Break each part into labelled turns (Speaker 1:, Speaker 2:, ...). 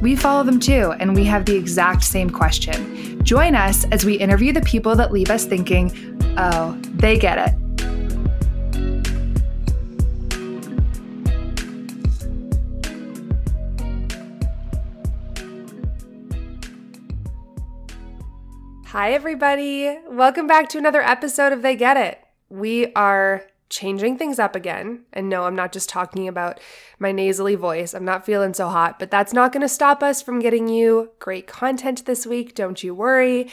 Speaker 1: we follow them too, and we have the exact same question. Join us as we interview the people that leave us thinking, oh, they get it.
Speaker 2: Hi, everybody. Welcome back to another episode of They Get It. We are changing things up again. And no, I'm not just talking about my nasally voice. I'm not feeling so hot, but that's not going to stop us from getting you great content this week. Don't you worry.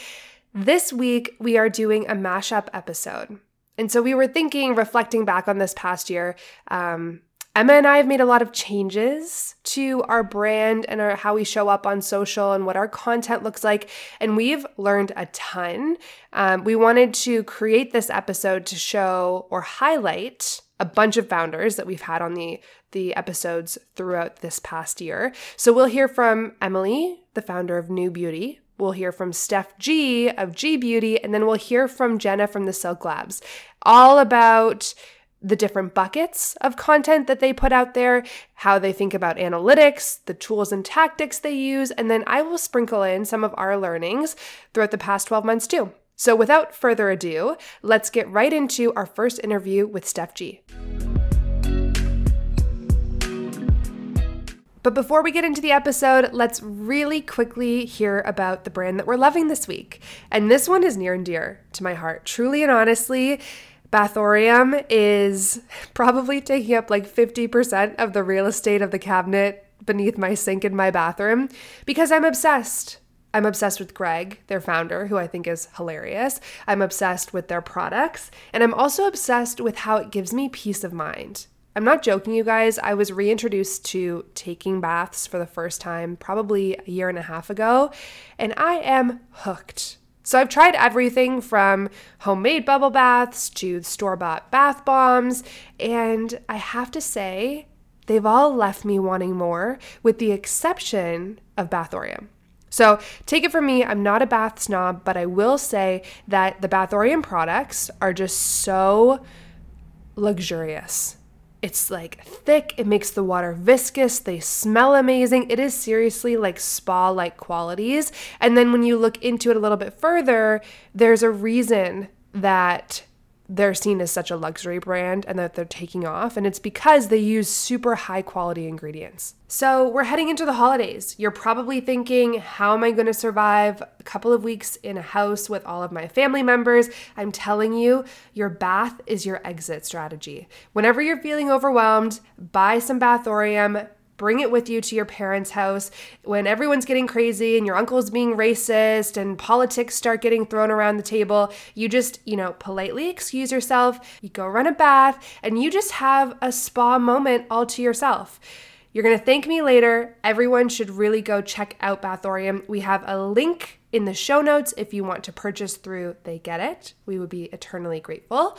Speaker 2: This week, we are doing a mashup episode. And so we were thinking, reflecting back on this past year, um, Emma and I have made a lot of changes to our brand and our, how we show up on social and what our content looks like. And we've learned a ton. Um, we wanted to create this episode to show or highlight a bunch of founders that we've had on the the episodes throughout this past year. So we'll hear from Emily, the founder of New Beauty. We'll hear from Steph Gee of Gee Beauty, and then we'll hear from Jenna from the Silk Labs, all about the different buckets of content that they put out there, how they think about analytics, the tools and tactics they use, and then I will sprinkle in some of our learnings throughout the past 12 months too. So without further ado, let's get right into our first interview with Steph Gee. But before we get into the episode, let's really quickly hear about the brand that we're loving this week. And this one is near and dear to my heart, truly and honestly. Bathorium is probably taking up like 50% of the real estate of the cabinet beneath my sink in my bathroom because I'm obsessed. I'm obsessed with Greg, their founder, who I think is hilarious. I'm obsessed with their products, and I'm also obsessed with how it gives me peace of mind. I'm not joking, you guys. I was reintroduced to taking baths for the first time probably a year and a half ago, and I am hooked. So I've tried everything from homemade bubble baths to store bought bath bombs, and I have to say, they've all left me wanting more, with the exception of Bathorium. So take it from me, I'm not a bath snob, but I will say that the Bathorium products are just so luxurious. It's like thick, it makes the water viscous, they smell amazing. It is seriously like spa like qualities. And then when you look into it a little bit further, there's a reason that they're seen as such a luxury brand and that they're taking off. And it's because they use super high quality ingredients. So we're heading into the holidays. You're probably thinking, how am I going to survive a couple of weeks in a house with all of my family members? I'm telling you, your bath is your exit strategy. Whenever you're feeling overwhelmed, buy some Bathorium, Bring it with you to your parents' house when everyone's getting crazy and your uncle's being racist and politics start getting thrown around the table. You just, you know, politely excuse yourself, you go run a bath, and you just have a spa moment all to yourself. You're gonna thank me later. Everyone should really go check out Bathorium. We have a link in the show notes if you want to purchase through They Get It. We would be eternally grateful.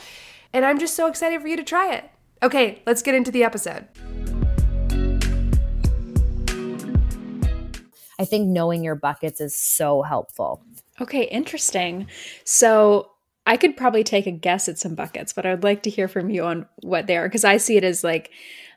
Speaker 2: And I'm just so excited for you to try it. Okay, let's get into the episode.
Speaker 3: I think knowing your buckets is so helpful.
Speaker 4: Okay, interesting. So I could probably take a guess at some buckets, but I'd like to hear from you on what they are because I see it as like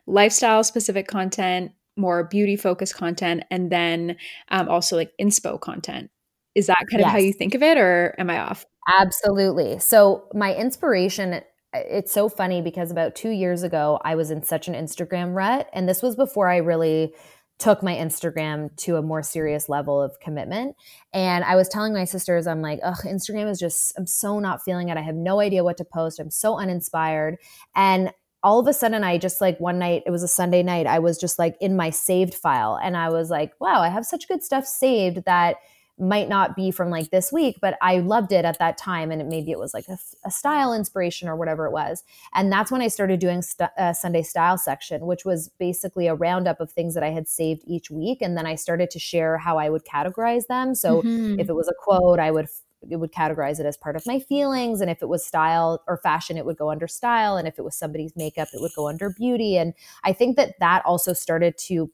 Speaker 4: lifestyle specific content, more beauty focused content, and then um, also like inspo content. Is that kind yes. of how you think of it, or am I off?
Speaker 3: Absolutely. So, my inspiration it's so funny because about two years ago, I was in such an Instagram rut. And this was before I really took my Instagram to a more serious level of commitment. And I was telling my sisters, I'm like, ugh, Instagram is just, I'm so not feeling it. I have no idea what to post. I'm so uninspired. And all of a sudden, I just like one night, it was a Sunday night, I was just like in my saved file. And I was like, wow, I have such good stuff saved that might not be from like this week, but I loved it at that time. And it, maybe it was like a, a, style inspiration or whatever it was. And that's when I started doing st- uh, Sunday style section, which was basically a roundup of things that I had saved each week. And then I started to share how I would categorize them. So mm-hmm. if it was a quote, I would it would categorize it as part of my feelings and if it was style or fashion it would go under style and if it was somebody's makeup it would go under beauty and i think that that also started to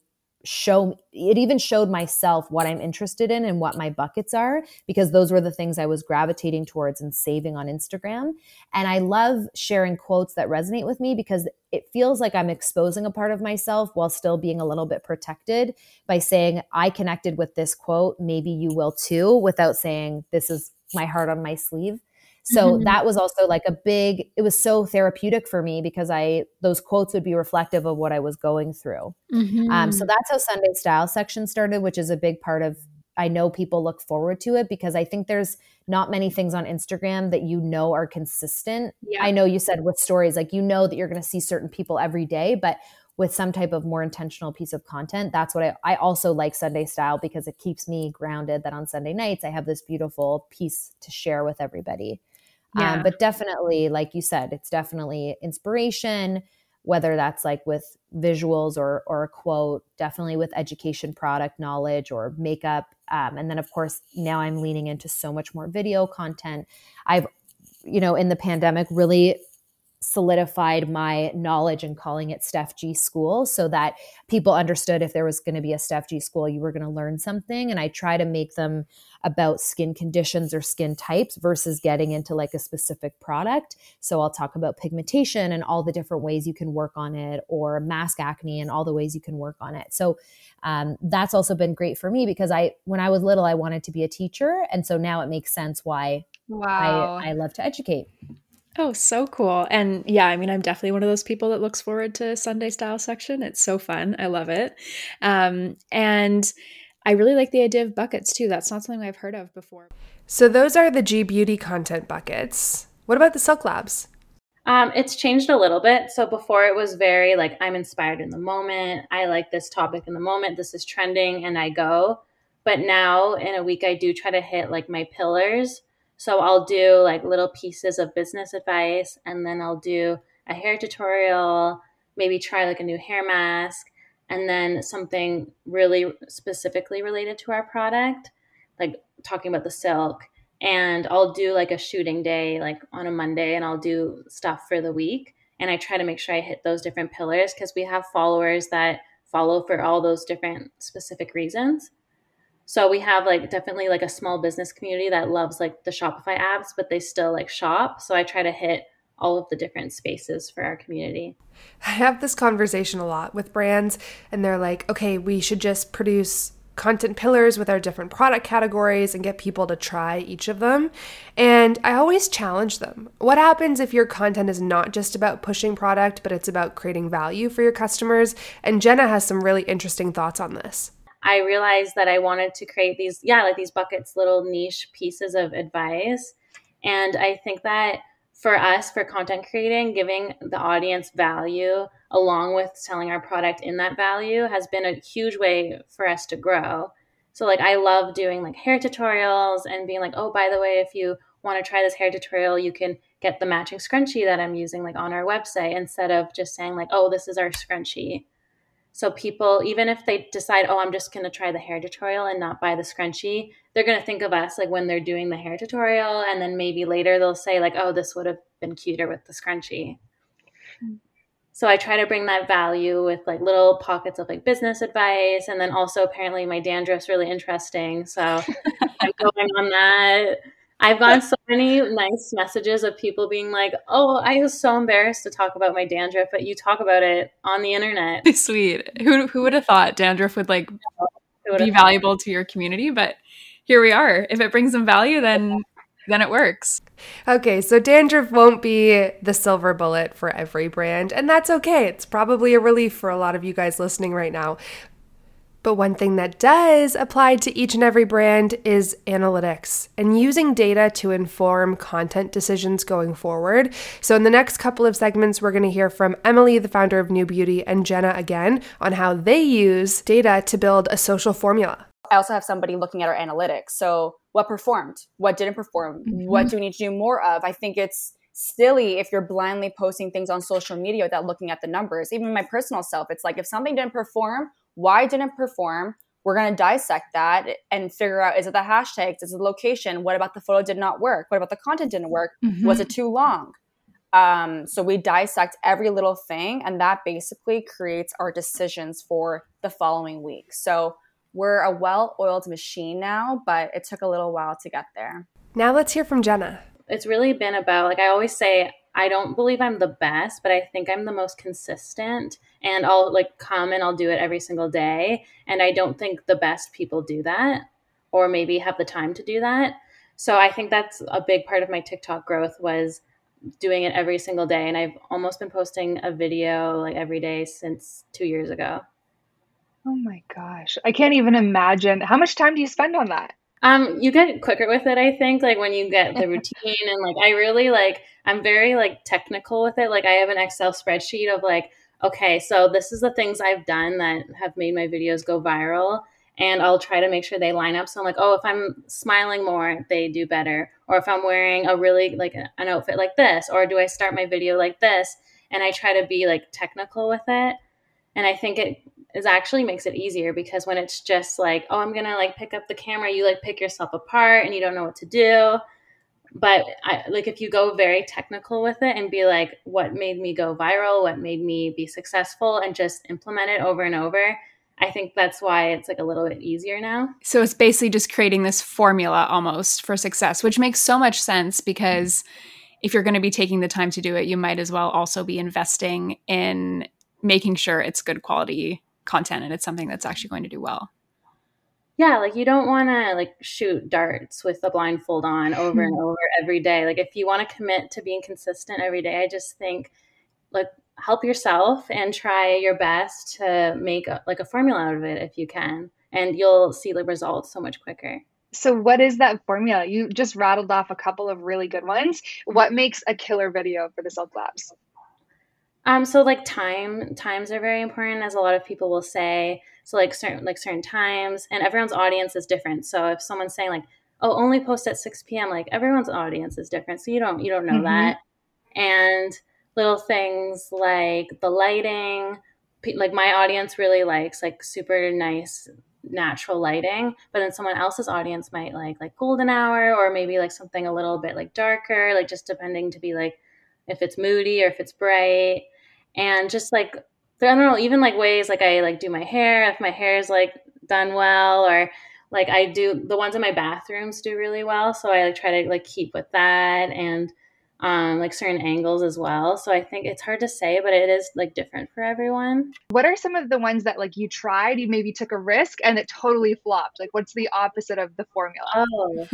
Speaker 3: show it even showed myself what I'm interested in and what my buckets are because those were the things I was gravitating towards and saving on Instagram. And I love sharing quotes that resonate with me because it feels like I'm exposing a part of myself while still being a little bit protected by saying, I connected with this quote, maybe you will too, without saying, this is my heart on my sleeve. So mm-hmm. that was also like a big, it was so therapeutic for me because I, those quotes would be reflective of what I was going through. Mm-hmm. Um, so that's how Sunday Style section started, which is a big part of, I know people look forward to it because I think there's not many things on Instagram that you know are consistent. Yeah. I know you said with stories, like you know that you're going to see certain people every day, but with some type of more intentional piece of content. That's what I, I also like Sunday style because it keeps me grounded that on Sunday nights I have this beautiful piece to share with everybody. Yeah. Um, but definitely, like you said, it's definitely inspiration, whether that's like with visuals or or a quote, definitely with education, product knowledge, or makeup. Um, and then, of course, now I'm leaning into so much more video content. I've, you know, in the pandemic, really solidified my knowledge and calling it Steph Gee School so that people understood if there was going to be a Steph Gee School, you were going to learn something. And I try to make them about skin conditions or skin types versus getting into like a specific product. So I'll talk about pigmentation and all the different ways you can work on it, or mask acne and all the ways you can work on it. So um, that's also been great for me because I, when I was little, I wanted to be a teacher. And so now it makes sense why wow. I, I love to educate.
Speaker 4: Oh, so cool. And yeah, I mean, I'm definitely one of those people that looks forward to Sunday style section. It's so fun. I love it. Um, and I really like the idea of buckets too. That's not something I've heard of before.
Speaker 2: So those are the Gee Beauty content buckets. What about the Silk Labs?
Speaker 5: Um, it's changed a little bit. So before it was very like I'm inspired in the moment. I like this topic in the moment. This is trending, and I go. But now in a week, I do try to hit like my pillars so I'll do like little pieces of business advice and then I'll do a hair tutorial, maybe try like a new hair mask, and then something really specifically related to our product, like talking about the silk. And I'll do like a shooting day, like on a Monday, and I'll do stuff for the week. And I try to make sure I hit those different pillars because we have followers that follow for all those different specific reasons. So we have like definitely like a small business community that loves like the Shopify apps, but they still like shop. So I try to hit all of the different spaces for our community.
Speaker 2: I have this conversation a lot with brands, and they're like, okay, we should just produce content pillars with our different product categories and get people to try each of them. And I always challenge them. What happens if your content is not just about pushing product, but it's about creating value for your customers? And Jenna has some really interesting thoughts on this.
Speaker 5: I realized that I wanted to create these, yeah, like these buckets, little niche pieces of advice. And I think that for us, for content creating, giving the audience value along with selling our product in that value has been a huge way for us to grow. So, like, I love doing like hair tutorials and being like, oh, by the way, if you want to try this hair tutorial, you can get the matching scrunchie that I'm using like on our website instead of just saying like, oh, this is our scrunchie. So people, even if they decide, oh, I'm just going to try the hair tutorial and not buy the scrunchie, they're going to think of us like when they're doing the hair tutorial. And then maybe later they'll say like, oh, this would have been cuter with the scrunchie. So I try to bring that value with like little pockets of like business advice. And then also apparently my dandruff's really interesting. So I'm going on that. I've gotten so many nice messages of people being like, "Oh, I was so embarrassed to talk about my dandruff, but you talk about it on the internet."
Speaker 4: Sweet. Who who would have thought dandruff would like be valuable to your community? But here we are. If it brings them value, then then it works.
Speaker 2: Okay, so dandruff won't be the silver bullet for every brand, and that's okay. It's probably a relief for a lot of you guys listening right now. But one thing that does apply to each and every brand is analytics and using data to inform content decisions going forward. So, in the next couple of segments, we're going to hear from Emily, the founder of New Beauty, and Jenna again on how they use data to build a social formula.
Speaker 6: I also have somebody looking at our analytics. So, what performed? What didn't perform? Mm-hmm. What do we need to do more of? I think it's silly if you're blindly posting things on social media without looking at the numbers. Even my personal self, it's like if something didn't perform, why didn't perform? we're going to dissect that and figure out is it the hashtags is it the location what about the photo did not work what about the content didn't work
Speaker 1: Mhm.
Speaker 6: was it too long um, so we dissect every little thing and that basically creates our decisions for the following week so we're a well-oiled machine now but it took a little while to get there
Speaker 2: Now let's hear from Jenna.
Speaker 5: It's really been about like I always say I don't believe I'm the best, but I think I'm the most consistent and I'll like come and I'll do it every single day and I don't think the best people do that or maybe have the time to do that. So I think that's a big part of my TikTok growth was doing it every single day and I've almost been posting a video like every day since 2 years ago.
Speaker 1: Oh my gosh. I can't even imagine. How much time do you spend on that?
Speaker 5: Um, you get quicker with it, I think, like when you get the routine and like I really like I'm very like technical with it. Like I have an Excel spreadsheet of like, okay, so this is the things I've done that have made my videos go viral. And I'll try to make sure they line up. So I'm like, oh, if I'm smiling more, they do better. Or if I'm wearing a really like an outfit like this, or do I start my video like this? And I try to be like technical with it. And I think it is actually makes it easier because when it's just like, oh, I'm gonna like pick up the camera, you like pick yourself apart and you don't know what to do. But I like if you go very technical with it and be like, what made me go viral, what made me be successful, and just implement it over and over. I think that's why it's like a little bit easier now.
Speaker 4: So it's basically just creating this formula almost for success, which makes so much sense because if you're going to be taking the time to do it, you might as well also be investing in making sure it's good quality content and it's something that's actually going to do well.
Speaker 5: Yeah, like you don't want to like shoot darts with the blindfold on over and hmm. over every day. Like if you want to commit to being consistent every day, I just think like help yourself and try your best to make a, like a formula out of it if you can, and you'll see the results so much quicker.
Speaker 1: So, what is that formula? You just rattled off a couple of really good ones. What makes a killer video for the Silk Labs?
Speaker 5: Um, so like time times are very important, as a lot of people will say. So like certain like certain times, and everyone's audience is different. So if someone's saying like, "Oh, only post at six p.m.," like everyone's audience is different, so you don't you don't know
Speaker 1: Mhm.
Speaker 5: that. And little things like the lighting, like my audience really likes like super nice natural lighting, but then someone else's audience might like like golden hour or maybe like something a little bit like darker, like just depending to be like if it's moody or if it's bright and just like I don't know, even like ways like I like do my hair if my hair is like done well or like I do the ones in my bathrooms do really well, so I like try to like keep with that and um like certain angles as well. So I think it's hard to say, but it is like different for everyone.
Speaker 1: What are some of the ones that like you tried, you maybe took a risk and it totally flopped? Like, what's the opposite of the formula?
Speaker 5: Oh.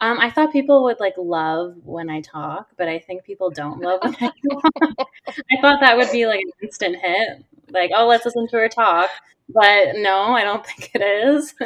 Speaker 5: Um, I thought people would like love when I talk, but I think people don't love when I talk. I thought that would be like an instant hit. Like, oh, let's listen to her talk. But no, I don't think it is.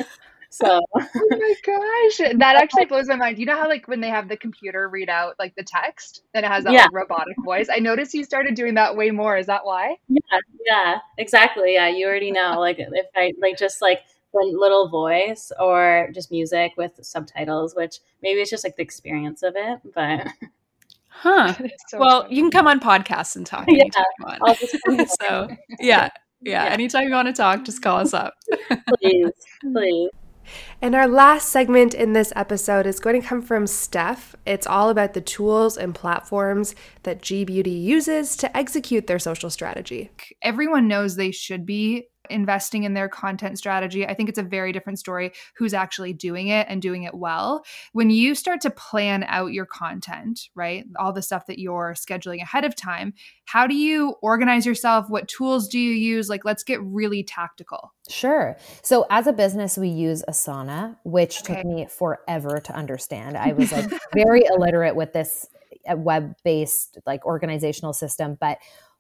Speaker 5: So
Speaker 1: oh my gosh, that actually blows my mind. You know how like when they have the computer read out like the text, and it has that
Speaker 5: Yeah.
Speaker 1: like, robotic voice. I noticed you started doing that way more. Is that why?
Speaker 5: yeah, yeah, exactly. Yeah, you already know. Like if I like just like little voice or just music with subtitles, which maybe it's just like the experience of it. But
Speaker 4: Huh.
Speaker 1: So
Speaker 4: well,
Speaker 1: funny.
Speaker 4: you can come on podcasts and talk
Speaker 5: Yeah.
Speaker 4: anytime you want. So yeah, yeah,
Speaker 5: Yeah.
Speaker 4: Anytime you want to talk, just call us up.
Speaker 5: please, please.
Speaker 2: And our last segment in this episode is going to come from Steph. It's all about the tools and platforms that Gee Beauty uses to execute their social strategy.
Speaker 1: everyone knows they should be investing in their content strategy. I think it's a very different story who's actually doing it and doing it well. When you start to plan out your content, right? All the stuff that you're scheduling ahead of time, how do you organize yourself? What tools do you use? Like, let's get really tactical.
Speaker 3: Sure. So as a business, we use Asana, which
Speaker 1: Okay.
Speaker 3: took me forever to understand. I was like very illiterate with this uh, web-based like organizational system, but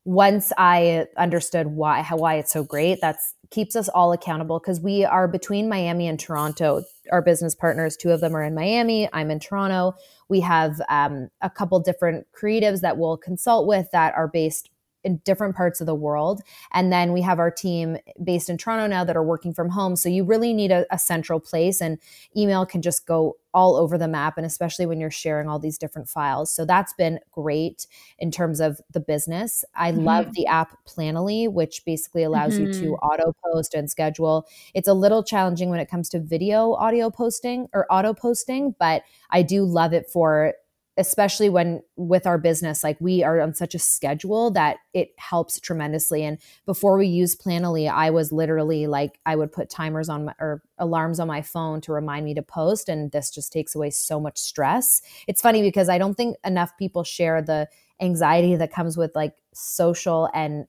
Speaker 3: once I understood why how why it's so great, that's keeps us all accountable because we are between Miami and Toronto. Our business partners, two of them are in Miami. I'm in Toronto. We have um, a couple different creatives that we'll consult with that are based in different parts of the world. And then we have our team based in Toronto now that are working from home. So you really need a, a central place, and email can just go all over the map and especially when you're sharing all these different files. So that's been great in terms of the business. I mm-hmm. love the app Planoly, which basically allows mm-hmm. you to mm-hmm. auto post and schedule. It's a little challenging when it comes to video audio posting or auto posting, but I do love it for especially when with our business like we are on such a schedule that it helps tremendously. And before we use planoly i was literally like i would put timers on my, or alarms on my phone to remind me to post and this just takes away so much stress. It's funny because i don't think enough people share the anxiety that comes with like social and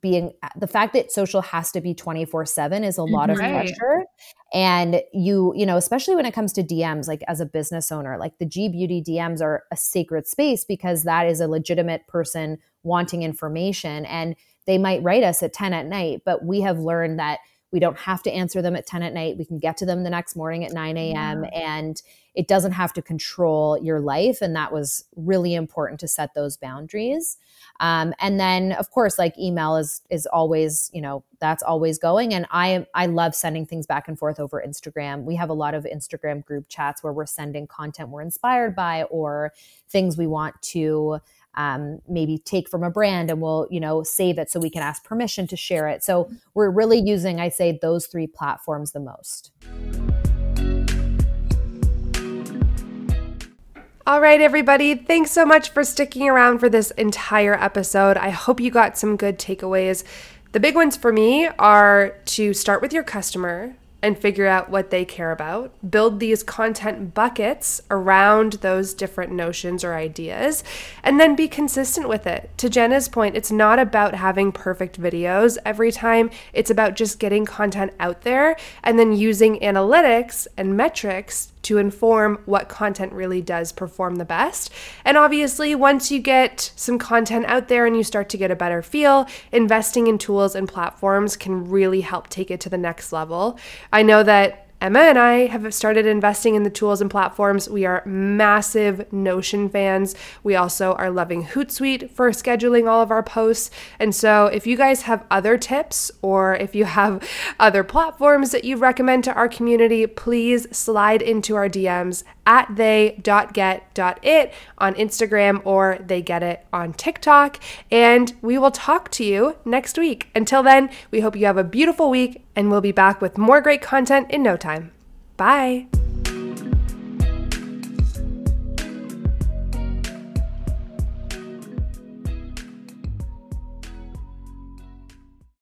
Speaker 3: being the fact that social has to be 24 7 is a lot of mm-hmm. pressure. And you you know especially when it comes to dms like as a business owner like the gee beauty dms are a sacred space because that is a legitimate person wanting information. And they might write us at 10 at night but we have learned that we don't have to answer them at 10 at night. We can get to them the next morning at 9 a.m yeah. and it doesn't have to control your life and that was really important to set those boundaries. Um, and then of course like email is is always you know that's always going and i i love sending things back and forth over instagram. We have a lot of instagram group chats where we're sending content we're inspired by or things we want to um, maybe take from a brand and we'll you know save it so we can ask permission to share it so we're really using i say those three platforms the most
Speaker 2: All right, everybody, thanks so much for sticking around for this entire episode. I hope you got some good takeaways. The big ones for me are to start with your customer, and figure out what they care about, build these content buckets around those different notions or ideas, and then be consistent with it. To Jenna's point, it's not about having perfect videos every time, it's about just getting content out there and then using analytics and metrics to inform what content really does perform the best. And obviously, once you get some content out there and you start to get a better feel, investing in tools and platforms can really help take it to the next level. I know that Emma and I have started investing in the tools and platforms. We are massive Notion fans. We also are loving Hootsuite for scheduling all of our posts. And so, if you guys have other tips or if you have other platforms that you recommend to our community, please slide into our DMs at they.get.it on Instagram or they get it on TikTok. And we will talk to you next week. Until then, we hope you have a beautiful week and we'll be back with more great content in no time. Bye.